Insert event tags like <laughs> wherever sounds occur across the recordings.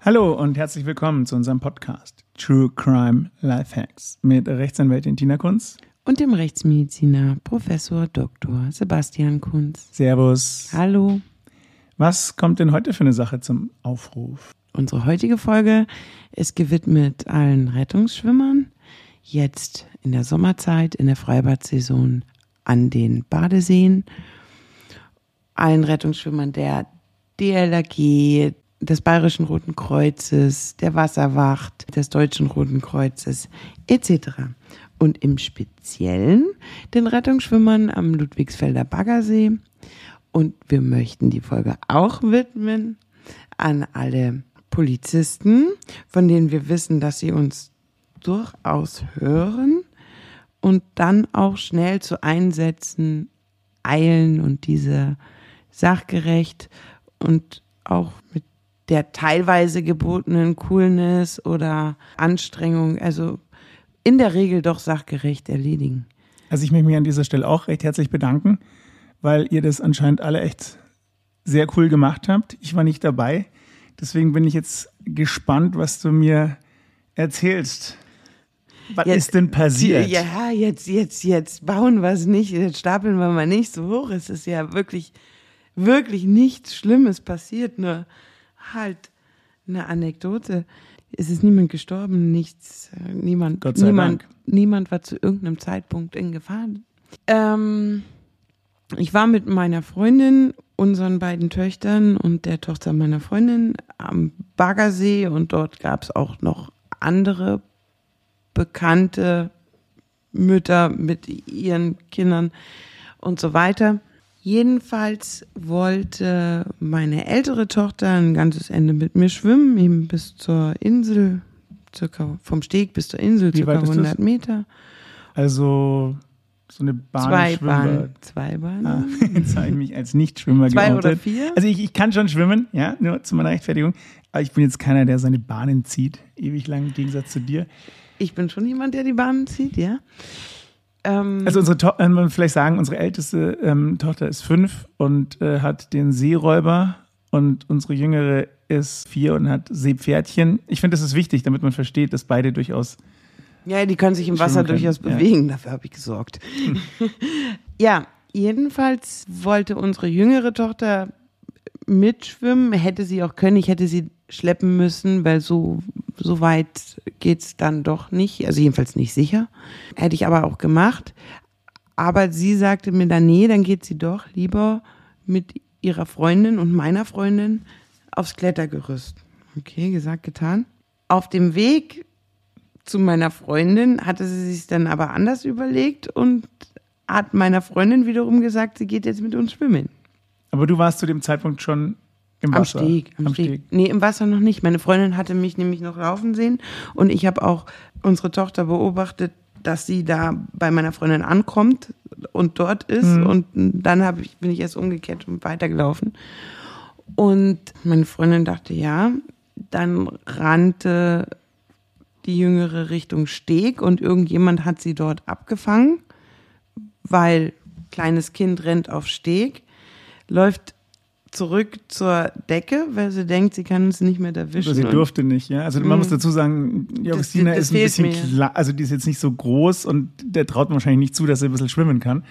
Hallo und herzlich willkommen zu unserem Podcast True Crime Lifehacks mit Rechtsanwältin Tina Kunz und dem Rechtsmediziner Professor Dr. Sebastian Kunz. Servus. Hallo. Was kommt denn heute für eine Sache zum Aufruf? Unsere heutige Folge ist gewidmet allen Rettungsschwimmern, jetzt in der Sommerzeit, in der Freibad-Saison an den Badeseen, allen Rettungsschwimmern der DLRG, des Bayerischen Roten Kreuzes, der Wasserwacht, des Deutschen Roten Kreuzes etc. Und im Speziellen den Rettungsschwimmern am Ludwigsfelder Baggersee. Und wir möchten die Folge auch widmen an alle Polizisten, von denen wir wissen, dass sie uns durchaus hören und dann auch schnell zu Einsätzen eilen und diese sachgerecht und auch mit der teilweise gebotenen Coolness oder Anstrengung, also in der Regel doch sachgerecht erledigen. Also ich möchte mich an dieser Stelle auch recht herzlich bedanken, weil ihr das anscheinend alle echt sehr cool gemacht habt. Ich war nicht dabei, deswegen bin ich jetzt gespannt, was du mir erzählst. Was jetzt, ist denn passiert? Ja, jetzt, jetzt, jetzt bauen wir es nicht, jetzt stapeln wir mal nicht so hoch. Es ist ja wirklich, wirklich nichts Schlimmes passiert, nur halt eine Anekdote. Es ist niemand gestorben, nichts, äh, niemand, Gott sei niemand, Dank. niemand war zu irgendeinem Zeitpunkt in Gefahr. Ähm, ich war mit meiner Freundin, unseren beiden Töchtern und der Tochter meiner Freundin am Baggersee und dort gab es auch noch andere bekannte Mütter mit ihren Kindern und so weiter. Jedenfalls wollte meine ältere Tochter ein ganzes Ende mit mir schwimmen, eben bis zur Insel, circa vom Steg bis zur Insel, Wie circa weit ist 100 das? Meter. Also so eine Bahn. Zwei. Bahnen. Zwei Bahnen. Ah, <laughs> jetzt habe ich mich als Nichtschwimmer Zwei geoutet. oder vier? Also ich, ich kann schon schwimmen, ja, nur zu meiner Rechtfertigung. Aber ich bin jetzt keiner, der seine Bahnen zieht, ewig lang im Gegensatz zu dir. Ich bin schon jemand, der die Bahnen zieht, ja. Ähm, Also unsere to äh, man muss vielleicht sagen, unsere älteste ähm, Tochter ist fünf und äh, hat den Seeräuber und unsere jüngere ist vier und hat Seepferdchen. Ich finde, das ist wichtig, damit man versteht, dass beide durchaus ja, die können sich im Wasser können, durchaus ja. bewegen, dafür habe ich gesorgt. <laughs> ja, jedenfalls wollte unsere jüngere Tochter mitschwimmen, hätte sie auch können, ich hätte sie schleppen müssen, weil so, so weit geht's dann doch nicht, also jedenfalls nicht sicher. Hätte ich aber auch gemacht. Aber sie sagte mir dann, nee, dann geht sie doch lieber mit ihrer Freundin und meiner Freundin aufs Klettergerüst. Okay, gesagt, getan. Auf dem Weg zu meiner Freundin hatte sie sich dann aber anders überlegt und hat meiner Freundin wiederum gesagt, sie geht jetzt mit uns schwimmen. Aber du warst zu dem Zeitpunkt schon im Am Wasser. Steg, am, Steg. Nee, im Wasser noch nicht. Meine Freundin hatte mich nämlich noch laufen sehen und ich habe auch unsere Tochter beobachtet, dass sie da bei meiner Freundin ankommt und dort ist Mhm. und dann hab ich, bin ich erst umgekehrt und weitergelaufen. Und meine Freundin dachte, ja, dann rannte die Jüngere Richtung Steg und irgendjemand hat sie dort abgefangen, weil kleines Kind rennt auf Steg, läuft zurück zur Decke, weil sie denkt, sie kann uns nicht mehr erwischen. Aber sie durfte nicht, ja. Also man muss dazu sagen, die Augustina ist ein bisschen klar, also die ist jetzt nicht so groß und der traut wahrscheinlich nicht zu, dass sie ein bisschen schwimmen kann.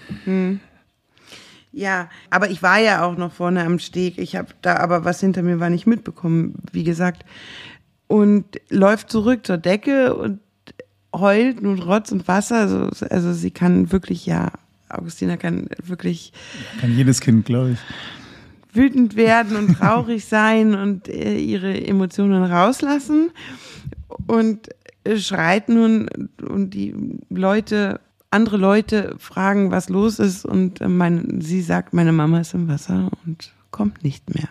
Ja, aber ich war ja auch noch vorne am Steg. Ich habe da aber was hinter mir war nicht mitbekommen, wie gesagt. Und läuft zurück zur Decke und heult nun Rotz und Wasser. Also, also sie kann wirklich, ja, Augustina kann wirklich Kann jedes Kind, glaube ich. Wütend werden und traurig sein und äh, ihre Emotionen rauslassen und äh, schreit nun und die Leute, andere Leute fragen, was los ist und äh, mein, sie sagt, meine Mama ist im Wasser und kommt nicht mehr.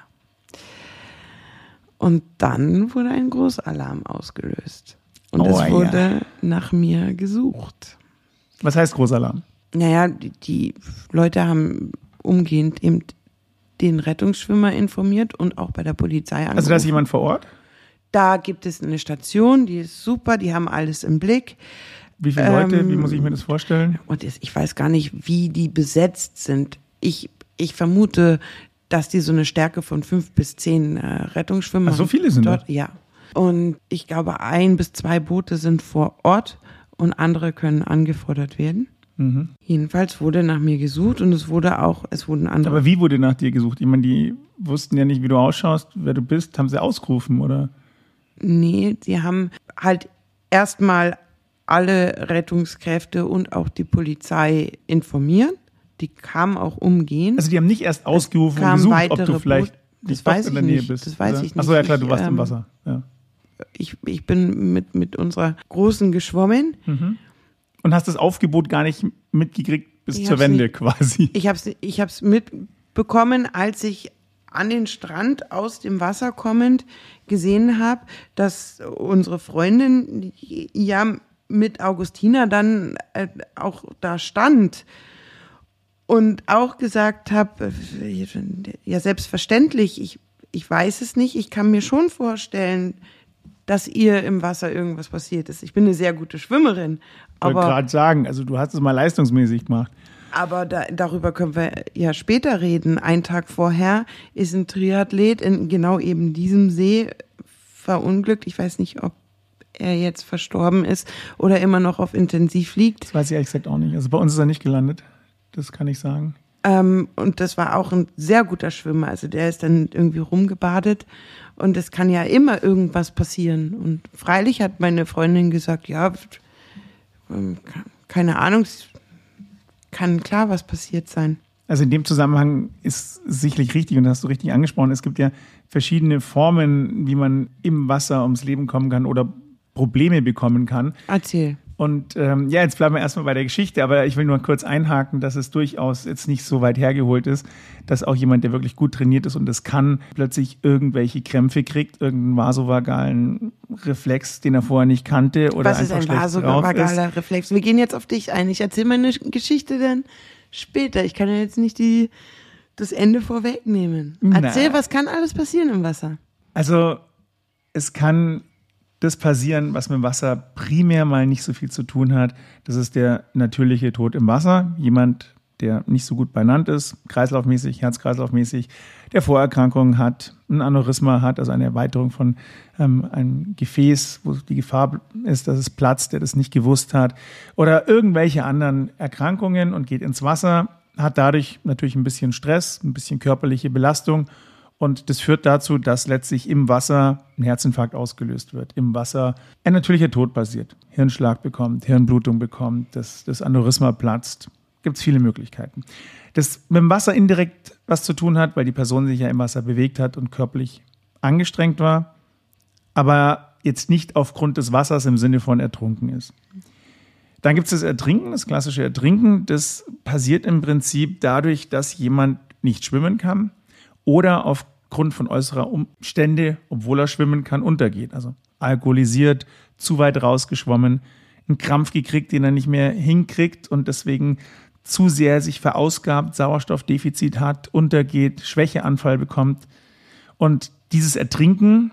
Und dann wurde ein Großalarm ausgelöst und Oh, es ja. wurde nach mir gesucht. Was heißt Großalarm? Naja, die, die Leute haben umgehend eben den Rettungsschwimmer informiert und auch bei der Polizei angerufen. Also da ist jemand vor Ort? Da gibt es eine Station, die ist super, die haben alles im Blick. Wie viele Leute? Ähm, Wie muss ich mir das vorstellen? Und ich weiß gar nicht, wie die besetzt sind. Ich, ich vermute, dass die so eine Stärke von fünf bis zehn äh, Rettungsschwimmer Ach, so haben. viele sind dort. das? Ja. Und ich glaube, ein bis zwei Boote sind vor Ort und andere können angefordert werden. Mhm. Jedenfalls wurde nach mir gesucht und es wurde auch, es wurden andere. Aber wie wurde nach dir gesucht? Ich meine, die wussten ja nicht, wie du ausschaust, wer du bist. Haben sie ausgerufen, oder? Nee, die haben halt erstmal alle Rettungskräfte und auch die Polizei informiert. Die kamen auch umgehend. Also die haben nicht erst ausgerufen und gesucht, ob du vielleicht das weiß in der Nähe bist. Das weiß oder? ich nicht. Achso, ja klar, du warst ich, ähm, im Wasser. Ja. Ich, ich bin mit, mit unserer Großen geschwommen. Mhm. Und hast das Aufgebot gar nicht mitgekriegt bis ich zur Wende nicht, quasi? Ich habe es ich hab's mitbekommen, als ich an den Strand aus dem Wasser kommend gesehen habe, dass unsere Freundin ja mit Augustina dann äh, auch da stand und auch gesagt habe, äh, ja selbstverständlich, ich, ich weiß es nicht, ich kann mir schon vorstellen, dass ihr im Wasser irgendwas passiert ist. Ich bin eine sehr gute Schwimmerin. Ich wollte gerade sagen, also du hast es mal leistungsmäßig gemacht. Aber da, darüber können wir ja später reden. Ein Tag vorher ist ein Triathlet in genau eben diesem See verunglückt. Ich weiß nicht, ob er jetzt verstorben ist oder immer noch auf Intensiv liegt. Das weiß ich ehrlich gesagt auch nicht. Also bei uns ist er nicht gelandet. Das kann ich sagen. Ähm, und das war auch ein sehr guter Schwimmer. Also der ist dann irgendwie rumgebadet. Und es kann ja immer irgendwas passieren. Und freilich hat meine Freundin gesagt, ja, ähm, keine Ahnung, kann klar was passiert sein. Also in dem Zusammenhang ist sicherlich richtig und das hast du richtig angesprochen. Es gibt ja verschiedene Formen, wie man im Wasser ums Leben kommen kann oder Probleme bekommen kann. Erzähl. Und ähm, ja, jetzt bleiben wir erstmal bei der Geschichte, aber ich will nur kurz einhaken, dass es durchaus jetzt nicht so weit hergeholt ist, dass auch jemand, der wirklich gut trainiert ist und das kann, plötzlich irgendwelche Krämpfe kriegt, irgendeinen vasovagalen Reflex, den er vorher nicht kannte oder Was ist ein vasovagaler Reflex? Wir gehen jetzt auf dich ein. Ich erzähle meine Geschichte dann später. Ich kann ja jetzt nicht die, das Ende vorwegnehmen. Erzähl, Na. was kann alles passieren im Wasser? Also, es kann das passieren, was mit Wasser primär mal nicht so viel zu tun hat. Das ist der natürliche Tod im Wasser. Jemand, der nicht so gut benannt ist, kreislaufmäßig, herz-kreislaufmäßig, der Vorerkrankungen hat, ein Aneurysma hat, also eine Erweiterung von ähm, einem Gefäß, wo die Gefahr ist, dass es platzt, der das nicht gewusst hat, oder irgendwelche anderen Erkrankungen und geht ins Wasser, hat dadurch natürlich ein bisschen Stress, ein bisschen körperliche Belastung und das führt dazu, dass letztlich im Wasser ein Herzinfarkt ausgelöst wird, im Wasser ein natürlicher Tod passiert, Hirnschlag bekommt, Hirnblutung bekommt, das, das Aneurysma platzt. Gibt es viele Möglichkeiten. Das mit dem Wasser indirekt was zu tun hat, weil die Person sich ja im Wasser bewegt hat und körperlich angestrengt war, aber jetzt nicht aufgrund des Wassers im Sinne von ertrunken ist. Dann gibt es das Ertrinken, das klassische Ertrinken. Das passiert im Prinzip dadurch, dass jemand nicht schwimmen kann oder aufgrund von äußerer Umstände, obwohl er schwimmen kann, untergeht. Also alkoholisiert, zu weit rausgeschwommen, einen Krampf gekriegt, den er nicht mehr hinkriegt und deswegen zu sehr sich verausgabt, Sauerstoffdefizit hat, untergeht, Schwächeanfall bekommt. Und dieses Ertrinken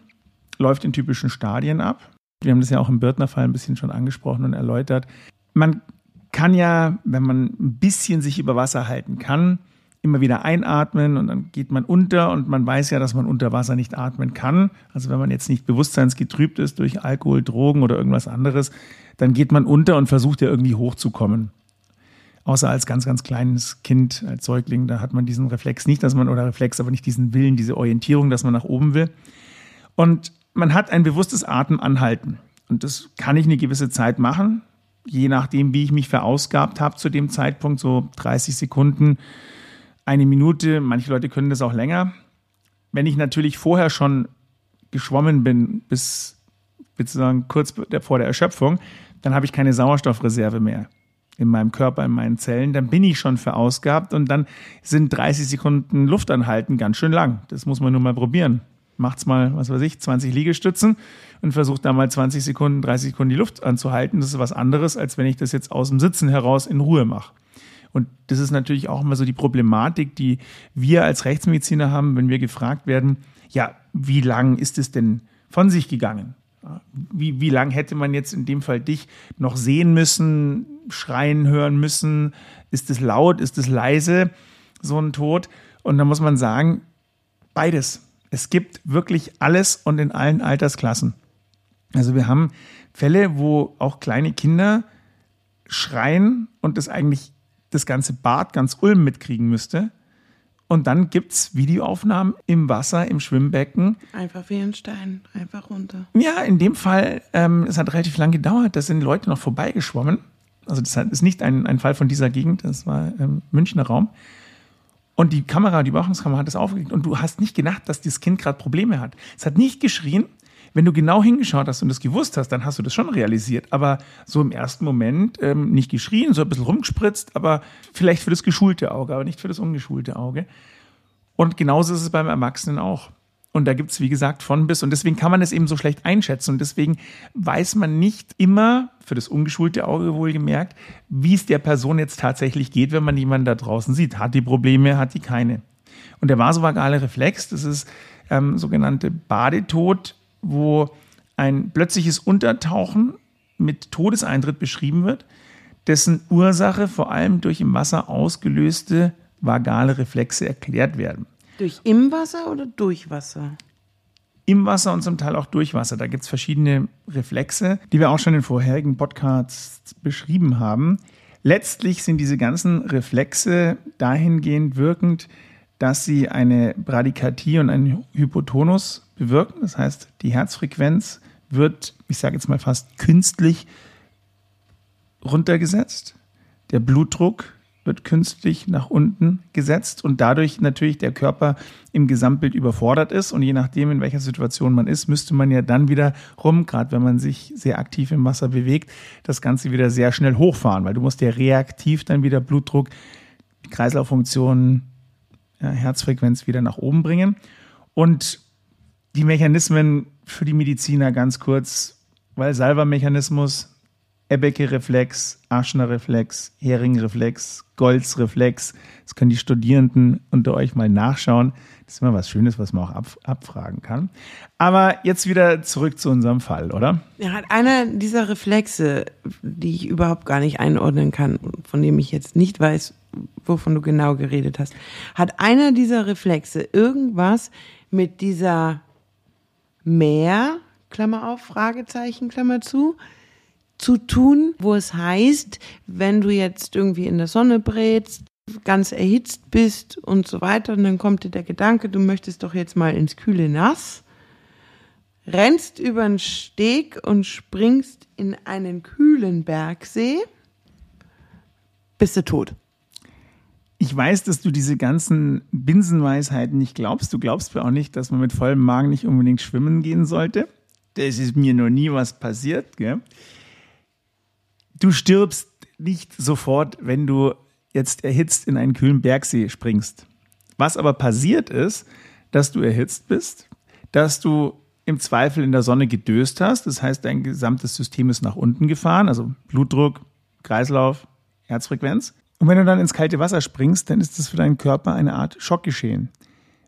läuft in typischen Stadien ab. Wir haben das ja auch im Birtner-Fall ein bisschen schon angesprochen und erläutert. Man kann ja, wenn man ein bisschen sich über Wasser halten kann, immer wieder einatmen und dann geht man unter und man weiß ja, dass man unter Wasser nicht atmen kann. Also wenn man jetzt nicht bewusstseinsgetrübt ist durch Alkohol, Drogen oder irgendwas anderes, dann geht man unter und versucht ja irgendwie hochzukommen. Außer als ganz, ganz kleines Kind, als Säugling, da hat man diesen Reflex nicht, dass man, oder Reflex, aber nicht diesen Willen, diese Orientierung, dass man nach oben will. Und man hat ein bewusstes Atmen anhalten. Und das kann ich eine gewisse Zeit machen, je nachdem, wie ich mich verausgabt habe zu dem Zeitpunkt, so 30 Sekunden eine Minute, manche Leute können das auch länger. Wenn ich natürlich vorher schon geschwommen bin, bis sozusagen kurz vor der Erschöpfung, dann habe ich keine Sauerstoffreserve mehr in meinem Körper, in meinen Zellen, dann bin ich schon verausgabt und dann sind 30 Sekunden Luftanhalten ganz schön lang. Das muss man nur mal probieren. Macht's mal, was weiß ich, 20 Liegestützen und versucht da mal 20 Sekunden, 30 Sekunden die Luft anzuhalten. Das ist was anderes, als wenn ich das jetzt aus dem Sitzen heraus in Ruhe mache. Und das ist natürlich auch immer so die Problematik, die wir als Rechtsmediziner haben, wenn wir gefragt werden, ja, wie lang ist es denn von sich gegangen? Wie, wie lang hätte man jetzt in dem Fall dich noch sehen müssen, schreien hören müssen? Ist es laut? Ist es leise? So ein Tod? Und da muss man sagen, beides. Es gibt wirklich alles und in allen Altersklassen. Also wir haben Fälle, wo auch kleine Kinder schreien und das eigentlich das ganze Bad ganz Ulm mitkriegen müsste. Und dann gibt es Videoaufnahmen im Wasser, im Schwimmbecken. Einfach wie ein Stein, einfach runter. Ja, in dem Fall, ähm, es hat relativ lang gedauert, da sind Leute noch vorbeigeschwommen. Also das ist nicht ein, ein Fall von dieser Gegend, das war ähm, Münchner Raum. Und die Kamera, die Überwachungskamera hat das aufgelegt und du hast nicht gedacht, dass das Kind gerade Probleme hat. Es hat nicht geschrien. Wenn du genau hingeschaut hast und das gewusst hast, dann hast du das schon realisiert. Aber so im ersten Moment ähm, nicht geschrien, so ein bisschen rumgespritzt, aber vielleicht für das geschulte Auge, aber nicht für das ungeschulte Auge. Und genauso ist es beim Erwachsenen auch. Und da gibt es, wie gesagt, von bis. Und deswegen kann man es eben so schlecht einschätzen. Und deswegen weiß man nicht immer, für das ungeschulte Auge wohlgemerkt, wie es der Person jetzt tatsächlich geht, wenn man jemanden da draußen sieht. Hat die Probleme, hat die keine. Und der vasovagale Reflex, das ist ähm, sogenannte Badetod, wo ein plötzliches Untertauchen mit Todeseintritt beschrieben wird, dessen Ursache vor allem durch im Wasser ausgelöste vagale Reflexe erklärt werden. Durch im Wasser oder durch Wasser? Im Wasser und zum Teil auch durch Wasser. Da gibt es verschiedene Reflexe, die wir auch schon in vorherigen Podcasts beschrieben haben. Letztlich sind diese ganzen Reflexe dahingehend wirkend, dass sie eine Bradykardie und einen Hypotonus bewirken. Das heißt, die Herzfrequenz wird, ich sage jetzt mal fast künstlich runtergesetzt. Der Blutdruck wird künstlich nach unten gesetzt und dadurch natürlich der Körper im Gesamtbild überfordert ist. Und je nachdem, in welcher Situation man ist, müsste man ja dann wieder rum, gerade wenn man sich sehr aktiv im Wasser bewegt, das Ganze wieder sehr schnell hochfahren, weil du musst ja reaktiv dann wieder Blutdruck, Kreislauffunktion, ja, Herzfrequenz wieder nach oben bringen. Und die Mechanismen für die Mediziner ganz kurz, weil Salvermechanismus, Ebbecke-Reflex, Aschner-Reflex, Hering-Reflex, Golds-Reflex. Das können die Studierenden unter euch mal nachschauen. Das ist immer was Schönes, was man auch ab, abfragen kann. Aber jetzt wieder zurück zu unserem Fall, oder? Ja, hat einer dieser Reflexe, die ich überhaupt gar nicht einordnen kann, von dem ich jetzt nicht weiß, wovon du genau geredet hast, hat einer dieser Reflexe irgendwas mit dieser Mehr, Klammer auf, Fragezeichen, Klammer zu, zu tun, wo es heißt, wenn du jetzt irgendwie in der Sonne brätst, ganz erhitzt bist und so weiter, und dann kommt dir der Gedanke, du möchtest doch jetzt mal ins kühle Nass, rennst über den Steg und springst in einen kühlen Bergsee, bist du tot. Ich weiß, dass du diese ganzen Binsenweisheiten nicht glaubst. Du glaubst mir auch nicht, dass man mit vollem Magen nicht unbedingt schwimmen gehen sollte. Das ist mir noch nie was passiert. Gell? Du stirbst nicht sofort, wenn du jetzt erhitzt in einen kühlen Bergsee springst. Was aber passiert ist, dass du erhitzt bist, dass du im Zweifel in der Sonne gedöst hast. Das heißt, dein gesamtes System ist nach unten gefahren, also Blutdruck, Kreislauf, Herzfrequenz. Und wenn du dann ins kalte Wasser springst, dann ist das für deinen Körper eine Art Schockgeschehen.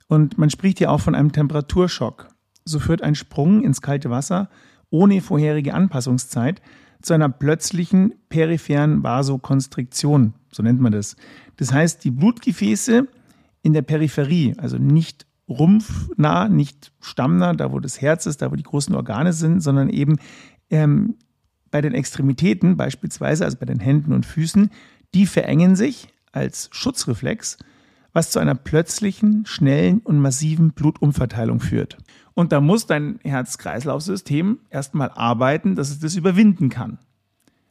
Und man spricht ja auch von einem Temperaturschock. So führt ein Sprung ins kalte Wasser ohne vorherige Anpassungszeit zu einer plötzlichen peripheren Vasokonstriktion, so nennt man das. Das heißt, die Blutgefäße in der Peripherie, also nicht rumpfnah, nicht stammnah, da wo das Herz ist, da wo die großen Organe sind, sondern eben ähm, bei den Extremitäten beispielsweise, also bei den Händen und Füßen, die verengen sich als Schutzreflex, was zu einer plötzlichen, schnellen und massiven Blutumverteilung führt. Und da muss dein Herz-Kreislauf-System erstmal arbeiten, dass es das überwinden kann.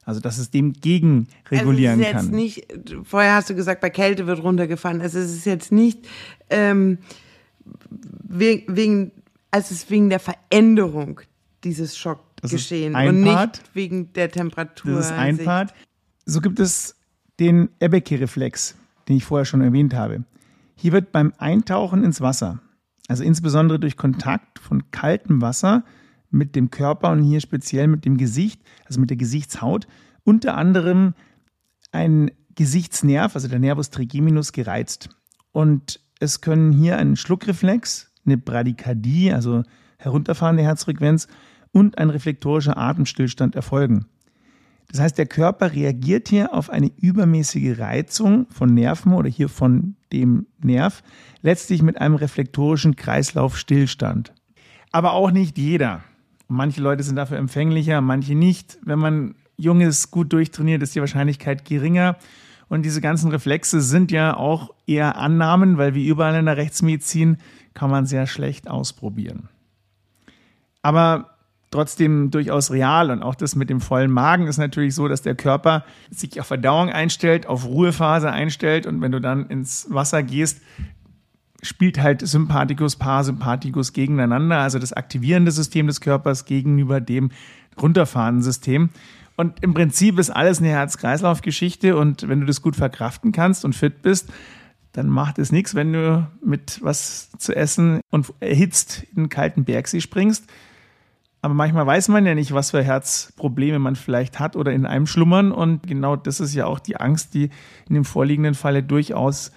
Also, dass es dem gegen regulieren also es ist kann. Jetzt nicht, vorher hast du gesagt, bei Kälte wird runtergefahren. Also es ist jetzt nicht ähm, wegen, also es ist wegen der Veränderung dieses Schockgeschehen und Part. nicht wegen der Temperatur. Das ist ein. Part. So gibt es den Ebbeke-Reflex, den ich vorher schon erwähnt habe. Hier wird beim Eintauchen ins Wasser also insbesondere durch Kontakt von kaltem Wasser mit dem Körper und hier speziell mit dem Gesicht, also mit der Gesichtshaut, unter anderem ein Gesichtsnerv, also der Nervus trigeminus, gereizt. Und es können hier ein Schluckreflex, eine Bradykardie, also herunterfahrende Herzfrequenz und ein reflektorischer Atemstillstand erfolgen. Das heißt, der Körper reagiert hier auf eine übermäßige Reizung von Nerven oder hier von dem Nerv, letztlich mit einem reflektorischen Kreislaufstillstand. Aber auch nicht jeder. Manche Leute sind dafür empfänglicher, manche nicht. Wenn man jung ist, gut durchtrainiert, ist die Wahrscheinlichkeit geringer. Und diese ganzen Reflexe sind ja auch eher Annahmen, weil wie überall in der Rechtsmedizin kann man sehr schlecht ausprobieren. Aber trotzdem durchaus real und auch das mit dem vollen Magen ist natürlich so, dass der Körper sich auf Verdauung einstellt, auf Ruhephase einstellt und wenn du dann ins Wasser gehst, spielt halt Sympathikus, Parasympathikus gegeneinander, also das aktivierende System des Körpers gegenüber dem runterfahrenden System. Und im Prinzip ist alles eine Herz-Kreislauf-Geschichte und wenn du das gut verkraften kannst und fit bist, dann macht es nichts, wenn du mit was zu essen und erhitzt in den kalten Bergsee springst. Aber manchmal weiß man ja nicht, was für Herzprobleme man vielleicht hat oder in einem schlummern. Und genau das ist ja auch die Angst, die in dem vorliegenden Falle durchaus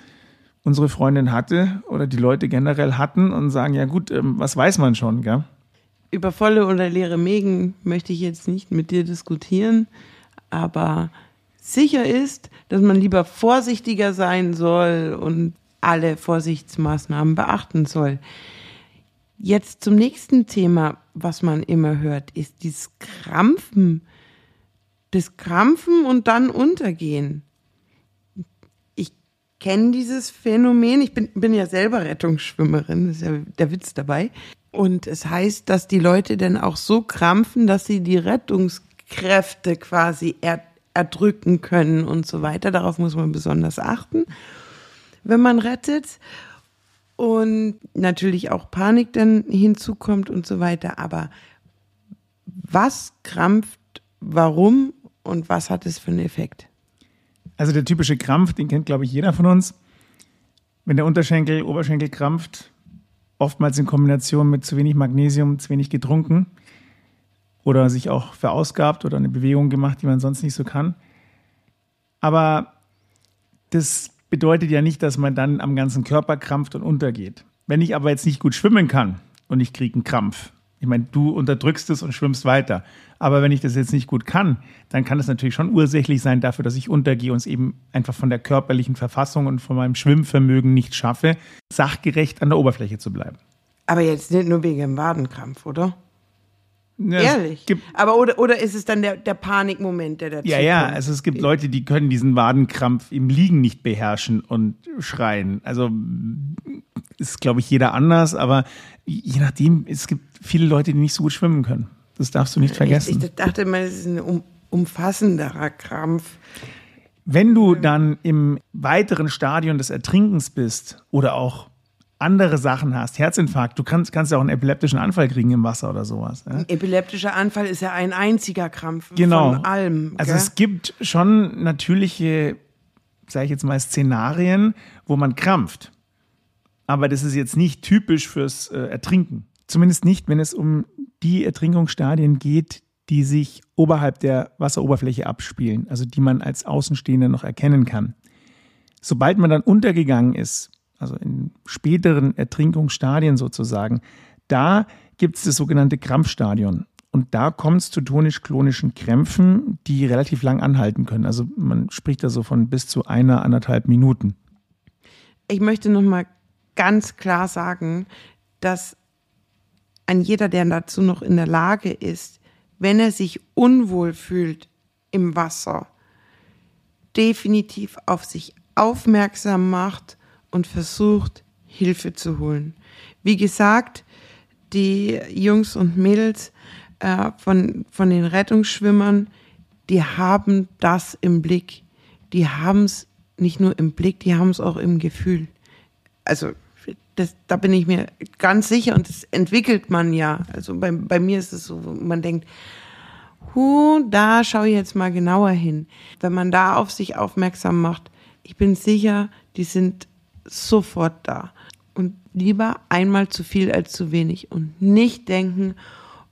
unsere Freundin hatte oder die Leute generell hatten und sagen, ja gut, ähm, was weiß man schon, gell? Über volle oder leere Mägen möchte ich jetzt nicht mit dir diskutieren, aber sicher ist, dass man lieber vorsichtiger sein soll und alle Vorsichtsmaßnahmen beachten soll. Jetzt zum nächsten Thema, was man immer hört, ist dieses Krampfen. Das Krampfen und dann untergehen. Ich kenne dieses Phänomen. Ich bin, bin ja selber Rettungsschwimmerin, das ist ja der Witz dabei. Und es heißt, dass die Leute dann auch so krampfen, dass sie die Rettungskräfte quasi er, erdrücken können und so weiter. Darauf muss man besonders achten, wenn man rettet. Und natürlich auch Panik dann hinzukommt und so weiter. Aber was krampft, warum und was hat es für einen Effekt? Also der typische Krampf, den kennt, glaube ich, jeder von uns. Wenn der Unterschenkel, Oberschenkel krampft, oftmals in Kombination mit zu wenig Magnesium, zu wenig getrunken oder sich auch verausgabt oder eine Bewegung gemacht, die man sonst nicht so kann. Aber das bedeutet ja nicht, dass man dann am ganzen Körper krampft und untergeht. Wenn ich aber jetzt nicht gut schwimmen kann und ich kriege einen Krampf, ich meine, du unterdrückst es und schwimmst weiter. Aber wenn ich das jetzt nicht gut kann, dann kann es natürlich schon ursächlich sein dafür, dass ich untergehe und es eben einfach von der körperlichen Verfassung und von meinem Schwimmvermögen nicht schaffe, sachgerecht an der Oberfläche zu bleiben. Aber jetzt nicht nur wegen dem Wadenkrampf, oder? Ja, Ehrlich. Aber oder, oder ist es dann der, der Panikmoment, der dazu Ja, ja, kommt? also es gibt Leute, die können diesen Wadenkrampf im Liegen nicht beherrschen und schreien. Also ist, glaube ich, jeder anders, aber je nachdem, es gibt viele Leute, die nicht so gut schwimmen können. Das darfst du nicht vergessen. Ich, dachte mal, es ist ein um, umfassenderer Krampf. Wenn du dann im weiteren Stadion des Ertrinkens bist oder auch andere Sachen hast, Herzinfarkt, du kannst, kannst ja auch einen epileptischen Anfall kriegen im Wasser oder sowas. Ja? Ein epileptischer Anfall ist ja ein einziger Krampf genau. von allem. Also es gibt schon natürliche, sage ich jetzt mal, Szenarien, wo man krampft. Aber das ist jetzt nicht typisch fürs äh, Ertrinken. Zumindest nicht, wenn es um die Ertrinkungsstadien geht, die sich oberhalb der Wasseroberfläche abspielen, also die man als Außenstehender noch erkennen kann. Sobald man dann untergegangen ist, also in späteren Ertrinkungsstadien sozusagen, da gibt es das sogenannte Krampfstadion. Und da kommt es zu tonisch-klonischen Krämpfen, die relativ lang anhalten können. Also man spricht da so von bis zu einer, anderthalb Minuten. Ich möchte nochmal ganz klar sagen, dass ein jeder, der dazu noch in der Lage ist, wenn er sich unwohl fühlt im Wasser, definitiv auf sich aufmerksam macht und versucht, Hilfe zu holen. Wie gesagt, die Jungs und Mädels äh, von, von den Rettungsschwimmern, die haben das im Blick. Die haben es nicht nur im Blick, die haben es auch im Gefühl. Also das, da bin ich mir ganz sicher und das entwickelt man ja. Also bei, bei mir ist es so, man denkt, hu, da schaue ich jetzt mal genauer hin. Wenn man da auf sich aufmerksam macht, ich bin sicher, die sind sofort da. Und lieber einmal zu viel als zu wenig und nicht denken,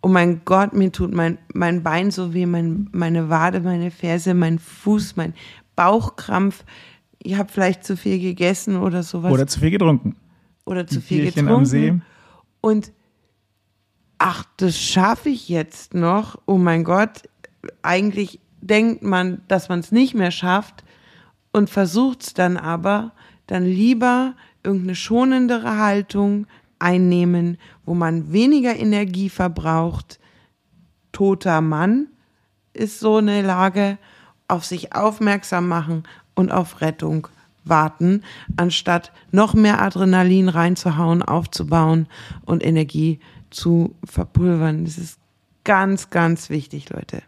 oh mein Gott, mir tut mein, mein Bein so weh, mein, meine Wade, meine Ferse, mein Fuß, mein Bauchkrampf. Ich habe vielleicht zu viel gegessen oder sowas. Oder zu viel getrunken oder zu viel Bierchen getrunken. Am See. Und ach, das schaffe ich jetzt noch. Oh mein Gott, eigentlich denkt man, dass man es nicht mehr schafft und versucht es dann aber, dann lieber irgendeine schonendere Haltung einnehmen, wo man weniger Energie verbraucht. Toter Mann ist so eine Lage, auf sich aufmerksam machen und auf Rettung warten, anstatt noch mehr Adrenalin reinzuhauen, aufzubauen und Energie zu verpulvern. Das ist ganz, ganz wichtig, Leute.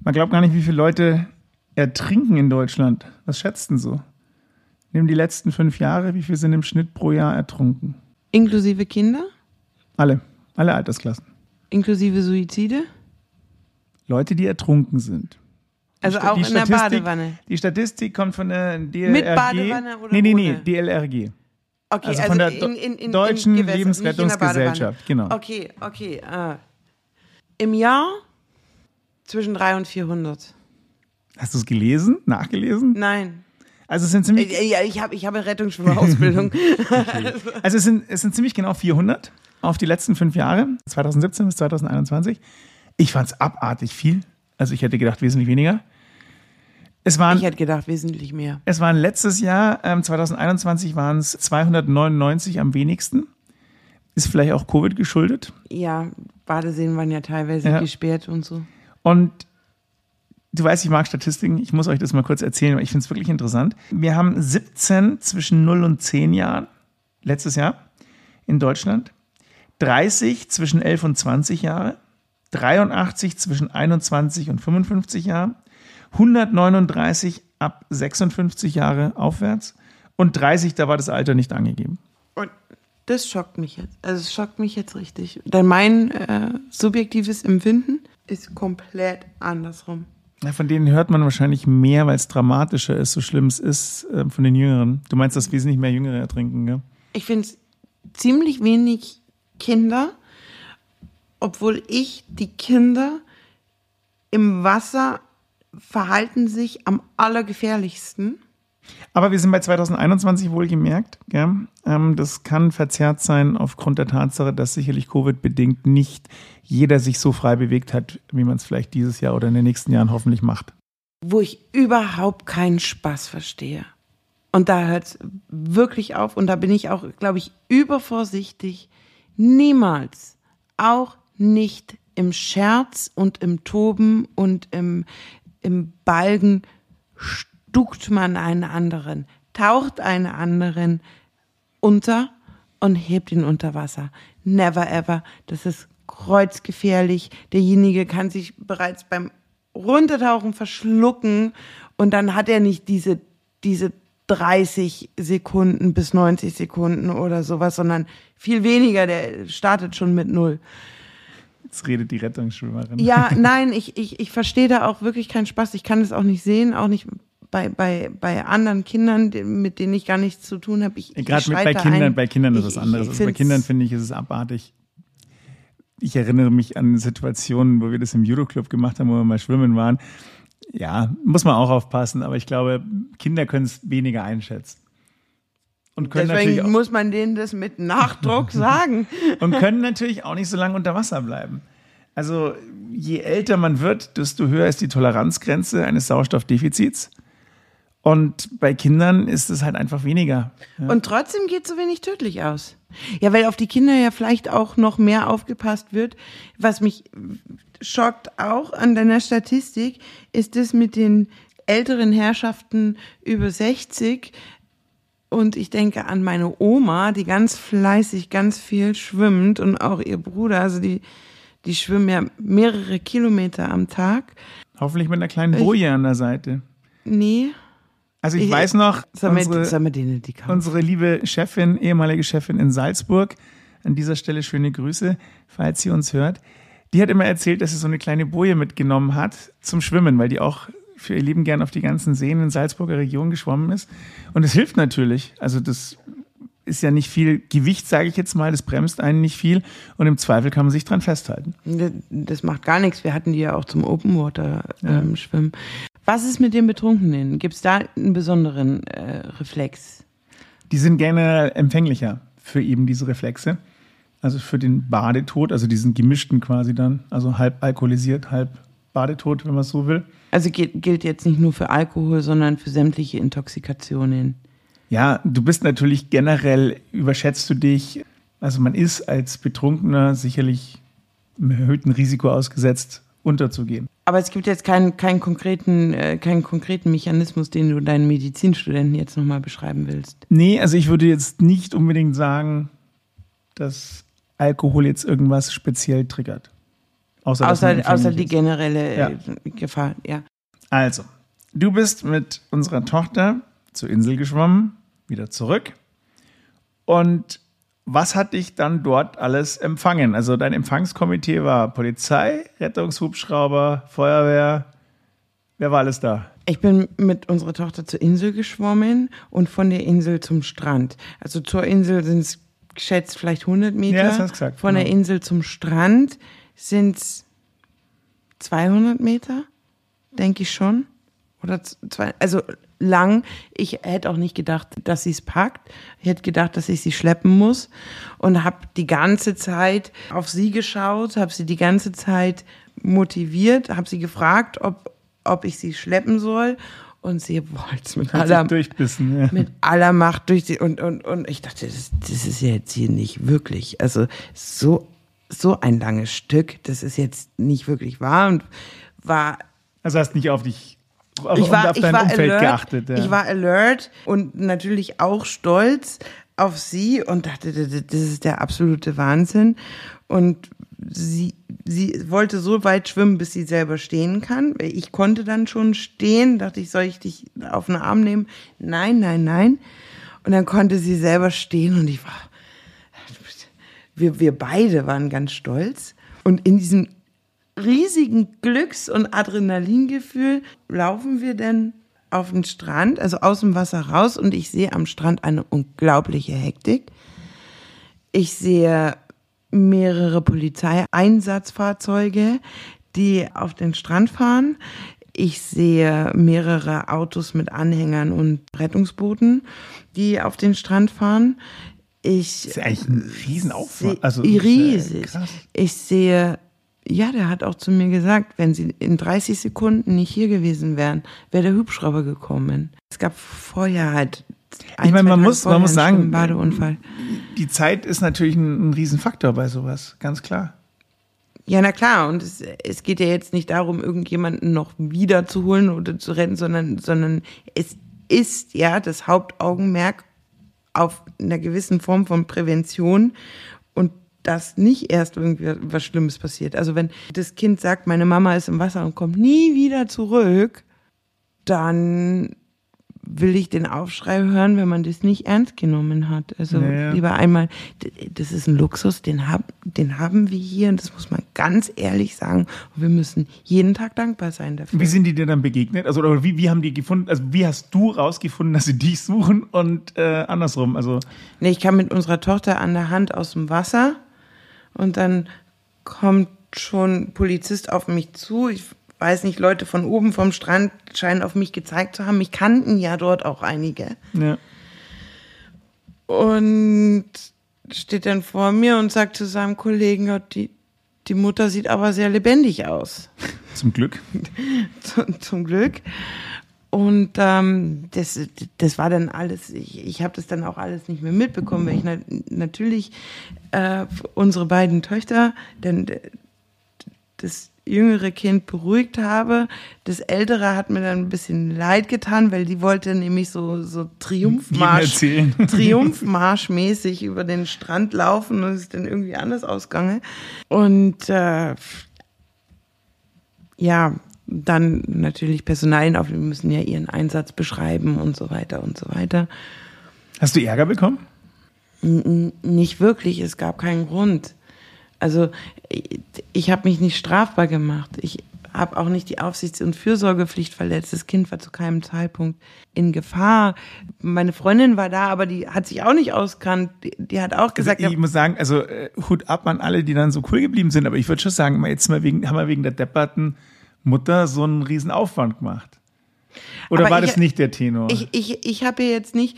Man glaubt gar nicht, wie viele Leute ertrinken in Deutschland. Was schätzt denn so? Nimm die letzten fünf Jahre, wie viel sind im Schnitt pro Jahr ertrunken? Inklusive Kinder? Alle, alle Altersklassen. Inklusive Suizide? Leute, die ertrunken sind. Also auch in der Badewanne. Die Statistik kommt von der DLRG. Mit Badewanne oder Nee, nee, nee, ohne? DLRG. Okay, Also von der Deutschen Gewässern, Lebensrettungsgesellschaft, nicht in der genau. Badewanne. Okay, okay. ah. Im Jahr zwischen 300 und 400. Hast du es gelesen? Nachgelesen? Nein. Also es sind ziemlich, Äh, Ja, ich habe ich hab eine Rettungsschwimmer-Ausbildung. <laughs> also es sind, es sind ziemlich genau 400 auf die letzten fünf Jahre, 2017 bis 2021. Ich fand es abartig viel. Also ich hätte gedacht wesentlich weniger. Es waren, ich hätte gedacht, wesentlich mehr. es waren letztes Jahr, ähm, 2021 waren es 299 am wenigsten. Ist vielleicht auch Covid geschuldet. Ja, Badeseen waren ja teilweise Ja. gesperrt und so. Und du weißt, ich mag Statistiken. Ich muss euch das mal kurz erzählen, weil ich finde es wirklich interessant. Wir haben 17 zwischen 0 und 10 Jahren letztes Jahr in Deutschland, 30 zwischen 11 und 20 Jahre, 83 zwischen 21 und 55 Jahren, 139 ab 56 Jahre aufwärts und 30, da war das Alter nicht angegeben. Und das schockt mich jetzt. Also es schockt mich jetzt richtig. Denn mein äh, subjektives Empfinden ist komplett andersrum. Ja, von denen hört man wahrscheinlich mehr, weil es dramatischer ist, so schlimm es ist, äh, von den Jüngeren. Du meinst, dass wesentlich mehr Jüngere ertrinken, gell? Ich finde es ziemlich wenig Kinder, obwohl ich die Kinder im Wasser verhalten sich am allergefährlichsten. Aber wir sind bei 2021 wohlgemerkt. Gell? Ähm, das kann verzerrt sein aufgrund der Tatsache, dass sicherlich Covid-bedingt nicht jeder sich so frei bewegt hat, wie man es vielleicht dieses Jahr oder in den nächsten Jahren hoffentlich macht. wo ich überhaupt keinen Spaß verstehe. Und da hört es wirklich auf und da bin ich auch, glaube ich, übervorsichtig. Niemals, auch nicht im Scherz und im Toben und im, im Balgen stuckt man einen anderen, taucht einen anderen unter und hebt ihn unter Wasser. Never ever. Das ist kreuzgefährlich. Derjenige kann sich bereits beim Runtertauchen verschlucken und dann hat er nicht diese, diese 30 Sekunden bis 90 Sekunden oder sowas, sondern viel weniger. Der startet schon mit null. Jetzt redet die Rettungsschwimmerin. Ja, <laughs> nein, ich, ich, ich verstehe da auch wirklich keinen Spaß. Ich kann es auch nicht sehen, auch nicht bei, bei, bei anderen Kindern, mit denen ich gar nichts zu tun habe. Ich, ich Gerade mit bei Kindern, ein. bei Kindern ist Ich- ich- anderes. ich Also bei Kindern finde ich, ist es abartig. Ich erinnere mich an Situationen, wo wir das im Judo-Club gemacht haben, wo wir mal schwimmen waren. Ja, muss man auch aufpassen, aber ich glaube, Kinder können es weniger einschätzen. Und können, natürlich Deswegen auch, muss man denen das mit Nachdruck <laughs> sagen. und können natürlich auch nicht so lange unter Wasser bleiben. Also je älter man wird, desto höher ist die Toleranzgrenze eines Sauerstoffdefizits. Und bei Kindern ist es halt einfach weniger. Und trotzdem geht so wenig tödlich aus. Ja, weil auf die Kinder ja vielleicht auch noch mehr aufgepasst wird. Was mich schockt auch an deiner Statistik, ist das mit den älteren Herrschaften über 60. Und ich denke an meine Oma, die ganz fleißig, ganz viel schwimmt und auch ihr Bruder, also die, die schwimmen ja mehrere Kilometer am Tag. Hoffentlich mit einer kleinen Boje an der Seite. Nee, Also ich, Ich- weiß noch, unsere, denen unsere liebe Chefin, ehemalige Chefin in Salzburg, an dieser Stelle schöne Grüße, falls sie uns hört. Die hat immer erzählt, dass sie so eine kleine Boje mitgenommen hat zum Schwimmen, weil die auch für ihr Leben gern auf die ganzen Seen in Salzburger Region geschwommen ist. Und es hilft natürlich. Also das ist ja nicht viel Gewicht, sage ich jetzt mal. Das bremst einen nicht viel. Und im Zweifel kann man sich dran festhalten. Das macht gar nichts. Wir hatten die ja auch zum Open Water ähm, Schwimmen. Was ist mit den Betrunkenen? Gibt es da einen besonderen äh, Reflex? Die sind gerne empfänglicher für eben diese Reflexe. Also für den Badetod, also diesen gemischten quasi dann, also halb alkoholisiert, halb Badetod, wenn man so will. Also gilt jetzt nicht nur für Alkohol, sondern für sämtliche Intoxikationen. Ja, du bist natürlich generell, überschätzt du dich. Also man ist als Betrunkener sicherlich einem erhöhten Risiko ausgesetzt, unterzugehen. Aber es gibt jetzt keinen, keinen, konkreten, äh, keinen konkreten Mechanismus, den du deinen Medizinstudenten jetzt nochmal beschreiben willst. Nee, also ich würde jetzt nicht unbedingt sagen, dass Alkohol jetzt irgendwas speziell triggert. Außer, außer, außer die generelle ja. Äh, Gefahr, ja. Also, du bist mit unserer Tochter zur Insel geschwommen, wieder zurück. Und was hat dich dann dort alles empfangen? Also dein Empfangskomitee war Polizei, Rettungshubschrauber, Feuerwehr. Wer war alles da? Ich bin mit unserer Tochter zur Insel geschwommen und von der Insel zum Strand. Also zur Insel sind es geschätzt vielleicht 100 Meter. Ja, das hast du gesagt. Von genau. der Insel zum Strand sind es 200 Meter, denke ich schon. Oder zwei, also lang. Ich hätte auch nicht gedacht, dass sie es packt. Ich hätte gedacht, dass ich sie schleppen muss und habe die ganze Zeit auf sie geschaut, habe sie die ganze Zeit motiviert, habe sie gefragt, ob, ob ich sie schleppen soll. Und sie wollte es mit, aller, ja. mit aller Macht durch die, und, und, und ich dachte, das, das ist ja jetzt hier nicht wirklich. Also so, so ein langes Stück, das ist jetzt nicht wirklich wahr und war. Also hast nicht auf dich auf, ich war, auf dein war Umfeld alert, geachtet. Ja. Ich war alert und natürlich auch stolz auf sie und dachte, das ist der absolute Wahnsinn. Und sie, sie wollte so weit schwimmen, bis sie selber stehen kann. Ich konnte dann schon stehen, dachte ich, soll ich dich auf den Arm nehmen? Nein, nein, nein. Und dann konnte sie selber stehen und ich war, wir, wir beide waren ganz stolz. Und in diesem riesigen Glücks- und Adrenalingefühl laufen wir denn auf den Strand, also aus dem Wasser raus und ich sehe am Strand eine unglaubliche Hektik. Ich sehe mehrere Polizeieinsatzfahrzeuge, die auf den Strand fahren. Ich sehe mehrere Autos mit Anhängern und Rettungsbooten, die auf den Strand fahren. Ich das ist eigentlich ein Riesenaufwand. Also riesig. Ich sehe ja, der hat auch zu mir gesagt, wenn sie in 30 Sekunden nicht hier gewesen wären, wäre der Hubschrauber gekommen. Es gab vorher halt. Ein, ich meine, man muss, man muss sagen, Badeunfall. die Zeit ist natürlich ein, ein Riesenfaktor bei sowas, ganz klar. Ja, na klar. Und es, es geht ja jetzt nicht darum, irgendjemanden noch wiederzuholen oder zu retten, sondern, sondern es ist ja das Hauptaugenmerk auf einer gewissen Form von Prävention dass nicht erst irgendwie was Schlimmes passiert. Also wenn das Kind sagt, meine Mama ist im Wasser und kommt nie wieder zurück, dann will ich den Aufschrei hören, wenn man das nicht ernst genommen hat. Also naja. lieber einmal, das ist ein Luxus, den, hab, den haben wir hier und das muss man ganz ehrlich sagen. Und wir müssen jeden Tag dankbar sein dafür. Wie sind die dir dann begegnet? Also oder wie, wie haben die gefunden, also wie hast du rausgefunden, dass sie dich suchen und äh, andersrum? Also nee, ich kam mit unserer Tochter an der Hand aus dem Wasser und dann kommt schon ein Polizist auf mich zu. Ich weiß nicht, Leute von oben vom Strand scheinen auf mich gezeigt zu haben. Mich kannten ja dort auch einige. Ja. Und steht dann vor mir und sagt zu seinem Kollegen, die, die Mutter sieht aber sehr lebendig aus. Zum Glück. <laughs> zum, zum Glück. Und ähm, das, das war dann alles, ich, ich habe das dann auch alles nicht mehr mitbekommen, weil ich na, natürlich äh, unsere beiden Töchter, denn das jüngere Kind beruhigt habe. Das ältere hat mir dann ein bisschen leid getan, weil die wollte nämlich so, so Triumphmarsch, <laughs> Triumphmarschmäßig über den Strand laufen und es ist dann irgendwie anders ausgegangen. Und äh, ja, dann natürlich Personalien auf, wir müssen ja ihren Einsatz beschreiben und so weiter und so weiter. Hast du Ärger bekommen? N nicht wirklich, es gab keinen Grund. Also ich, ich habe mich nicht strafbar gemacht. Ich habe auch nicht die Aufsichts- und Fürsorgepflicht verletzt. Das Kind war zu keinem Zeitpunkt in Gefahr. Meine Freundin war da, aber die hat sich auch nicht auskannt. Die, die hat auch also gesagt. Also ich muss sagen, also äh, Hut ab an alle, die dann so cool geblieben sind. Aber ich würde schon sagen, jetzt mal wegen, haben wir wegen der Debatten Mutter so einen riesen Aufwand gemacht. Oder Aber war ich, das nicht der Tenor? Ich, ich, ich habe jetzt nicht,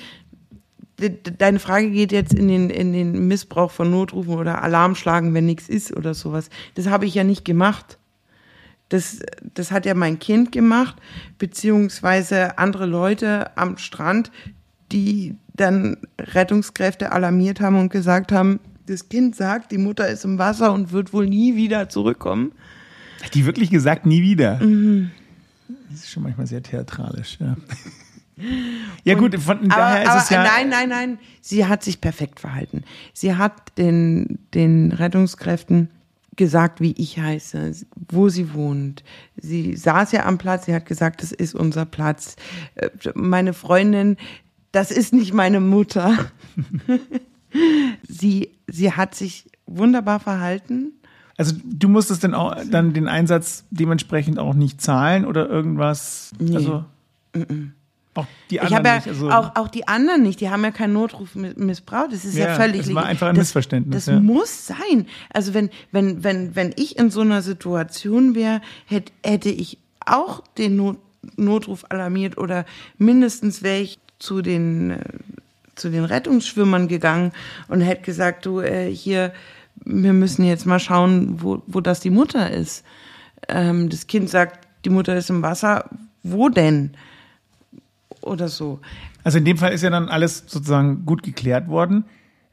deine Frage geht jetzt in den, in den Missbrauch von Notrufen oder Alarmschlagen, wenn nichts ist oder sowas. Das habe ich ja nicht gemacht. Das, das hat ja mein Kind gemacht, beziehungsweise andere Leute am Strand, die dann Rettungskräfte alarmiert haben und gesagt haben, das Kind sagt, die Mutter ist im Wasser und wird wohl nie wieder zurückkommen. Hat die wirklich gesagt, nie wieder? Mhm. Das ist schon manchmal sehr theatralisch, ja. <laughs> Ja, gut, von aber, daher ist aber, es ja. Nein, nein, nein. Sie hat sich perfekt verhalten. Sie hat den, den Rettungskräften gesagt, wie ich heiße, wo sie wohnt. Sie saß ja am Platz, sie hat gesagt, das ist unser Platz. Äh, meine Freundin, das ist nicht meine Mutter. <laughs> <laughs> sie, sie hat sich wunderbar verhalten. Also du musstest dann auch dann den Einsatz dementsprechend auch nicht zahlen oder irgendwas. Nee. Also auch die anderen ja, nicht. Also auch, auch die anderen nicht. Die haben ja keinen Notruf missbraucht. Das ist ja, ja völlig. Das war einfach ein das, Missverständnis. Das ja. muss sein. Also wenn wenn wenn wenn ich in so einer Situation wäre, hätte hätte ich auch den Not, Notruf alarmiert oder mindestens wäre ich zu den äh, zu den Rettungsschwimmern gegangen und hätte gesagt, du äh, hier wir müssen jetzt mal schauen, wo, wo das die Mutter ist. Ähm, das Kind sagt, die Mutter ist im Wasser. Wo denn? Oder so. Also in dem Fall ist ja dann alles sozusagen gut geklärt worden.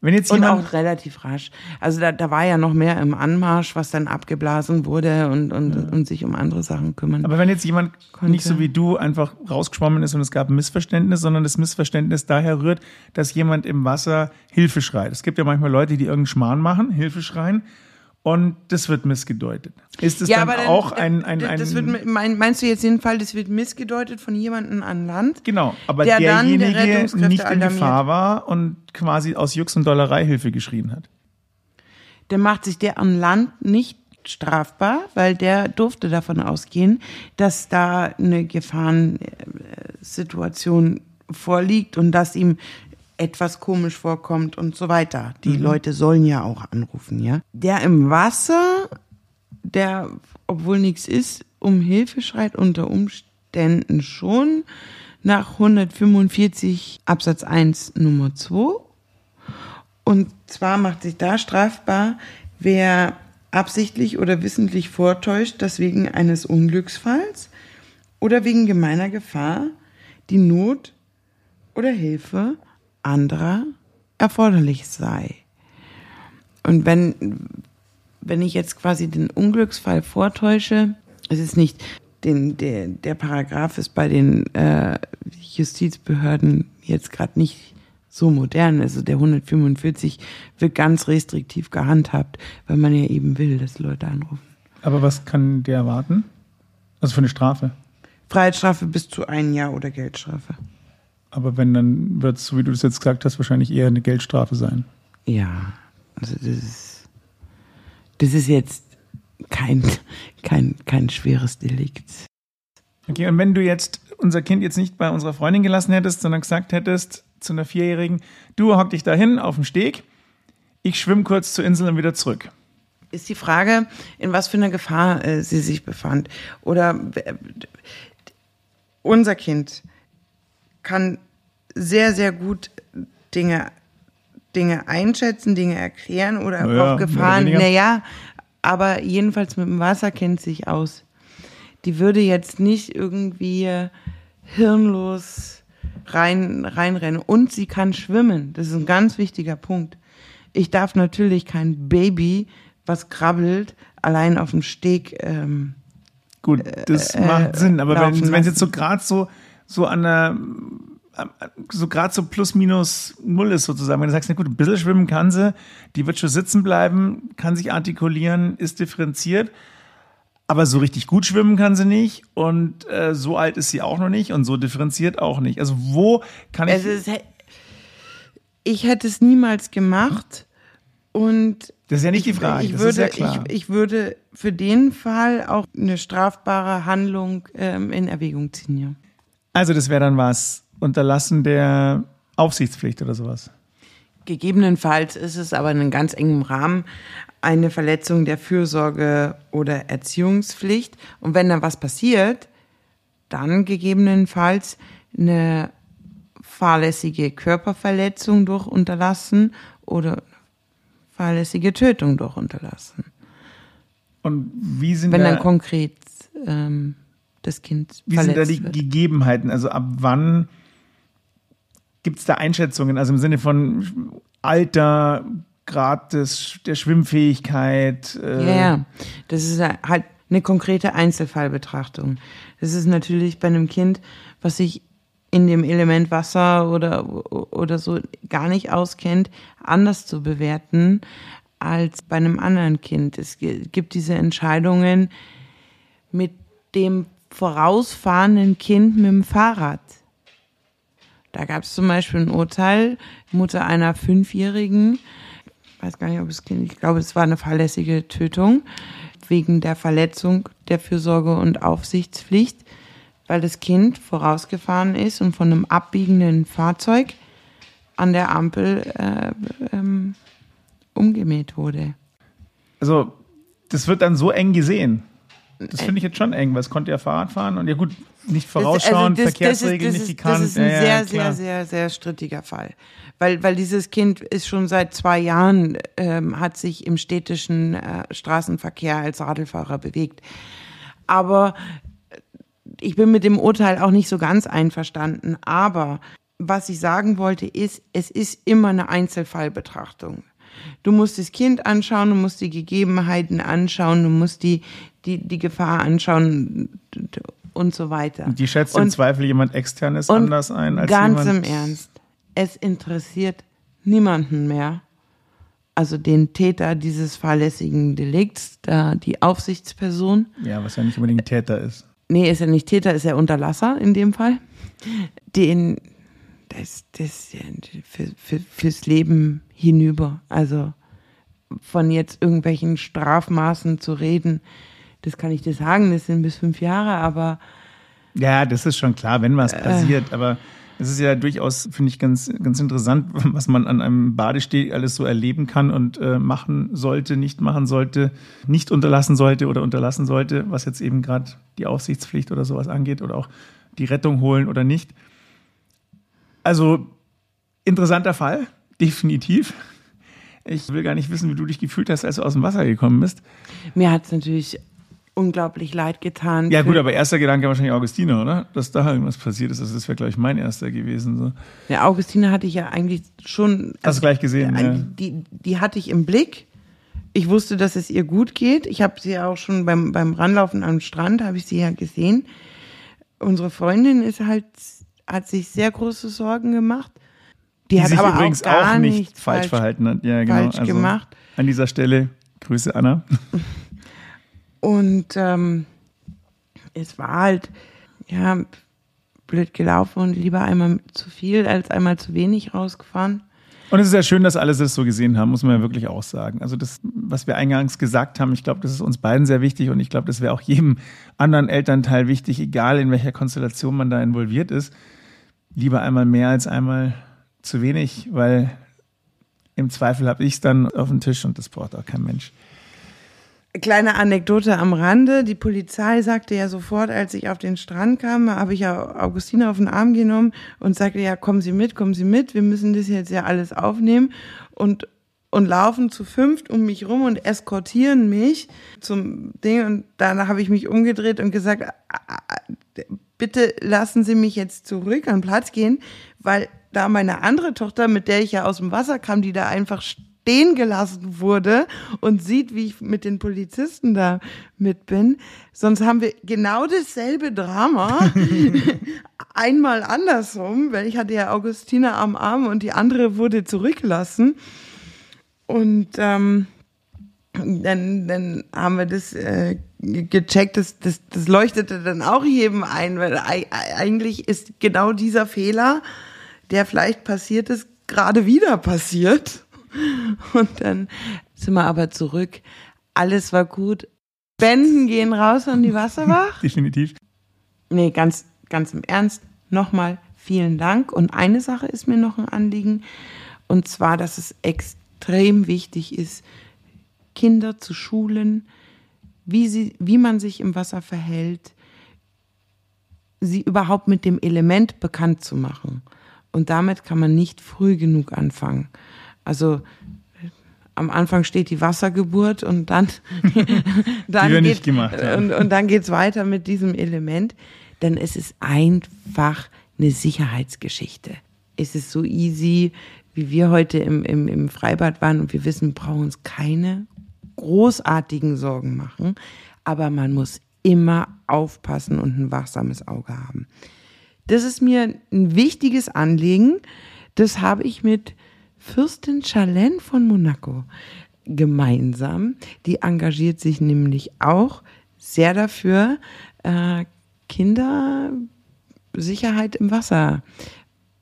Wenn jetzt und auch relativ rasch. Also da, da war ja noch mehr im Anmarsch, was dann abgeblasen wurde und, und, ja. und sich um andere Sachen kümmern. Aber wenn jetzt jemand konnte. nicht so wie du einfach rausgeschwommen ist und es gab ein Missverständnis, sondern das Missverständnis daher rührt, dass jemand im Wasser Hilfe schreit. Es gibt ja manchmal Leute, die irgendeinen Schmarrn machen, Hilfe schreien und das wird missgedeutet. Ist es ja, dann, dann auch ein, ein, ein das wird, meinst du jetzt den Fall, das wird missgedeutet von jemandem an Land? Genau, aber der derjenige der nicht in Gefahr war und quasi aus Jux und Dollerei Hilfe geschrien hat. Der macht sich der an Land nicht strafbar, weil der durfte davon ausgehen, dass da eine Gefahrensituation vorliegt und dass ihm etwas komisch vorkommt und so weiter. Die mhm. Leute sollen ja auch anrufen, ja. Der im Wasser, der, obwohl nichts ist, um Hilfe schreit, unter Umständen schon nach 145 Absatz 1 Nummer 2. Und zwar macht sich da strafbar, wer absichtlich oder wissentlich vortäuscht, dass wegen eines Unglücksfalls oder wegen gemeiner Gefahr die Not oder Hilfe anderer erforderlich sei. Und wenn, wenn ich jetzt quasi den Unglücksfall vortäusche, es ist nicht, den, der, der Paragraph ist bei den äh, Justizbehörden jetzt gerade nicht so modern. Also der 145 wird ganz restriktiv gehandhabt, weil man ja eben will, dass Leute anrufen. Aber was kann der erwarten? Also für eine Strafe? Freiheitsstrafe bis zu ein Jahr oder Geldstrafe. Aber wenn, dann wird es, so wie du es jetzt gesagt hast, wahrscheinlich eher eine Geldstrafe sein. Ja, also das ist, das ist jetzt kein, kein, kein schweres Delikt. Okay, und wenn du jetzt unser Kind jetzt nicht bei unserer Freundin gelassen hättest, sondern gesagt hättest zu einer Vierjährigen, du hock dich dahin auf dem Steg, ich schwimme kurz zur Insel und wieder zurück. Ist die Frage, in was für einer Gefahr äh, sie sich befand. Oder äh, unser Kind kann sehr, sehr gut Dinge, Dinge einschätzen, Dinge erklären oder naja, auch Gefahren. Naja, aber jedenfalls mit dem Wasser kennt sich aus. Die würde jetzt nicht irgendwie hirnlos rein, reinrennen. Und sie kann schwimmen. Das ist ein ganz wichtiger Punkt. Ich darf natürlich kein Baby, was krabbelt, allein auf dem Steg. Ähm, Gut, das äh, macht Sinn. Aber wenn es jetzt so gerade so so an der so gerade so plus minus null ist sozusagen. Wenn du sagst, na gut, ein bisschen schwimmen kann sie, die wird schon sitzen bleiben, kann sich artikulieren, ist differenziert, aber so richtig gut schwimmen kann sie nicht und äh, so alt ist sie auch noch nicht und so differenziert auch nicht. Also wo kann ich... Ist, ich hätte es niemals gemacht und... Das ist ja nicht die Frage, ich, würde, ja ich, ich, würde für den Fall auch eine strafbare Handlung ähm, in Erwägung ziehen, ja. Also das wäre dann was, Unterlassen der Aufsichtspflicht oder sowas. Gegebenenfalls ist es aber in einem ganz engen Rahmen eine Verletzung der Fürsorge oder Erziehungspflicht. Und wenn da was passiert, dann gegebenenfalls eine fahrlässige Körperverletzung durch Unterlassen oder fahrlässige Tötung durch Unterlassen. Und wie sind Wenn dann konkret ähm, das Kind Wie sind da verletzt die wird. Gegebenheiten? Also ab wann gibt es da Einschätzungen? Also im Sinne von Alter, Grad des, der Schwimmfähigkeit? Äh, Ja, ja, das ist halt eine konkrete Einzelfallbetrachtung. Das ist natürlich bei einem Kind, was sich in dem Element Wasser oder, oder so gar nicht auskennt, anders zu bewerten als bei einem anderen Kind. Es gi- gibt diese Entscheidungen mit dem vorausfahrenden Kind mit dem Fahrrad. Da gab es zum Beispiel ein Urteil, Mutter einer Fünfjährigen, ich weiß gar nicht, ob es Kind, ich glaube, es war eine fahrlässige Tötung wegen der Verletzung der Fürsorge und Aufsichtspflicht, weil das Kind vorausgefahren ist und von einem abbiegenden Fahrzeug an der Ampel äh, ähm, umgemäht wurde. Also das wird dann so eng gesehen. Das finde ich jetzt schon eng, weil es konnte ja Fahrrad fahren und ja gut, nicht vorausschauen, Das- also das- Verkehrsregeln das ist, nicht das gekannt. ist, Das ist ein Ja, sehr, ja, sehr, sehr, sehr strittiger Fall. Weil, weil dieses Kind ist schon seit zwei Jahren, ähm, hat sich im städtischen äh, Straßenverkehr als Radlfahrer bewegt. Aber ich bin mit dem Urteil auch nicht so ganz einverstanden. Aber was ich sagen wollte, ist, es ist immer eine Einzelfallbetrachtung. Du musst das Kind anschauen, du musst die Gegebenheiten anschauen, du musst die, die, die Gefahr anschauen und so weiter. Die schätzt im Und- Zweifel jemand externes anders ein als ganz jemand. im Ernst, es interessiert niemanden mehr, also den Täter dieses fahrlässigen Delikts, da die Aufsichtsperson, Ja, was ja nicht unbedingt Täter ist. nee, ist er nicht Täter, ist er Unterlasser in dem Fall, den, das, das, für, für, fürs Leben hinüber, also von jetzt irgendwelchen Strafmaßen zu reden, das kann ich dir sagen, das sind bis fünf Jahre, aber Ja, das ist schon klar, wenn Äh. was passiert, aber es ist ja durchaus, finde ich, ganz, ganz interessant, was man an einem Badesteg alles so erleben kann und äh, machen sollte, nicht machen sollte, nicht unterlassen sollte oder unterlassen sollte, was jetzt eben gerade die Aufsichtspflicht oder sowas angeht oder auch die Rettung holen oder nicht. Also interessanter Fall, <laughs> definitiv. Ich will gar nicht wissen, wie du dich gefühlt hast, als du aus dem Wasser gekommen bist. mir hat es natürlich unglaublich leid getan. Ja gut, aber erster Gedanke wahrscheinlich Augustine, oder? Dass da irgendwas passiert ist. Also das wäre, glaube ich, mein erster gewesen. So. Ja, Augustine hatte ich ja eigentlich schon. Hast du gleich gesehen, ja. Die, die hatte ich im Blick. Ich wusste, dass es ihr gut geht. Ich habe sie ja auch schon beim, beim Ranlaufen am Strand, habe ich sie ja gesehen. Unsere Freundin ist halt, hat sich sehr große Sorgen gemacht. Die, Die hat sich aber übrigens auch, gar auch nicht nichts falsch, verhalten hat. Ja, genau. falsch gemacht. An dieser Stelle Grüße, Anna. <laughs> Und ähm, es war halt, ja, blöd gelaufen und lieber einmal zu viel als einmal zu wenig rausgefahren. Und es ist ja schön, dass alle das so gesehen haben, muss man ja wirklich auch sagen. Also das, was wir eingangs gesagt haben, ich glaube, das ist uns beiden sehr wichtig und ich glaube, das wäre auch jedem anderen Elternteil wichtig, egal in welcher Konstellation man da involviert ist. Lieber einmal mehr als einmal zu wenig, weil im Zweifel habe ich es dann auf dem Tisch und das braucht auch kein Mensch. Kleine Anekdote am Rande. Die Polizei sagte ja sofort, als ich auf den Strand kam, habe ich ja Augustine auf den Arm genommen und sagte, ja, kommen Sie mit, kommen Sie mit, wir müssen das jetzt ja alles aufnehmen und, und laufen zu fünft um mich rum und eskortieren mich zum Ding und danach habe ich mich umgedreht und gesagt, "Ah, ah, bitte lassen Sie mich jetzt zurück an den Platz gehen, weil da meine andere Tochter, mit der ich ja aus dem Wasser kam, die da einfach stehen gelassen wurde und sieht, wie ich mit den Polizisten da mit bin. Sonst haben wir genau dasselbe Drama. <laughs> Einmal andersrum, weil ich hatte ja Augustina am Arm und die andere wurde zurückgelassen. Und ähm, dann, dann haben wir das äh, gecheckt, das, das, das leuchtete dann auch jedem ein, weil ei- eigentlich ist genau dieser Fehler, der vielleicht passiert ist, gerade wieder passiert. <laughs> Und dann sind wir aber zurück. Alles war gut. Spenden gehen raus an die Wasserwach. <laughs> Definitiv. Nee, ganz, ganz im Ernst. Nochmal vielen Dank. Und eine Sache ist mir noch ein Anliegen. Und zwar, dass es extrem wichtig ist, Kinder zu schulen, wie, sie, wie man sich im Wasser verhält, sie überhaupt mit dem Element bekannt zu machen. Und damit kann man nicht früh genug anfangen. Also am Anfang steht die Wassergeburt und dann, <laughs> <laughs> dann Die geht, gemacht haben. und, und dann geht's weiter mit diesem Element. Dann ist es einfach eine Sicherheitsgeschichte. Es ist so easy, wie wir heute im, im, im Freibad waren und wir wissen, wir brauchen uns keine großartigen Sorgen machen. Aber man muss immer aufpassen und ein wachsames Auge haben. Das ist mir ein wichtiges Anliegen. Das habe ich mit Fürstin Charlene von Monaco gemeinsam. Die engagiert sich nämlich auch sehr dafür, äh, Kinder im Wasser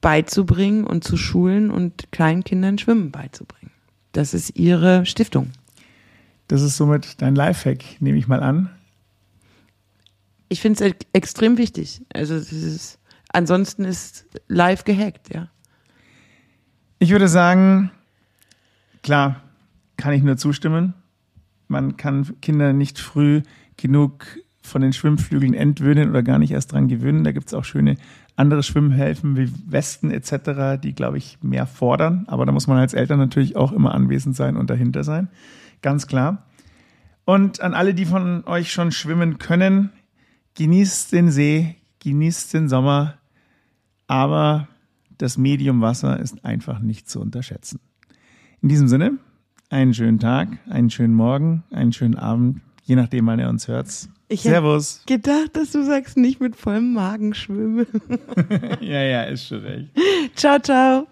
beizubringen und zu schulen und kleinen Kindern Schwimmen beizubringen. Das ist ihre Stiftung. Das ist somit dein Lifehack, nehme ich mal an. Ich finde es extrem wichtig. Also ist, ansonsten ist live gehackt, ja. Ich würde sagen, klar, kann ich nur zustimmen. Man kann Kinder nicht früh genug von den Schwimmflügeln entwöhnen oder gar nicht erst dran gewöhnen. Da gibt es auch schöne andere Schwimmhilfen wie Westen etc., die, glaube ich, mehr fordern. Aber da muss man als Eltern natürlich auch immer anwesend sein und dahinter sein. Ganz klar. Und an alle, die von euch schon schwimmen können, genießt den See, genießt den Sommer, aber das Medium Wasser ist einfach nicht zu unterschätzen. In diesem Sinne, einen schönen Tag, einen schönen Morgen, einen schönen Abend, je nachdem, wann ihr uns hört. Ich Servus. Gedacht, dass du sagst, nicht mit vollem Magen schwimmen. <laughs> ja, ja, ist schon recht. ciao, ciao.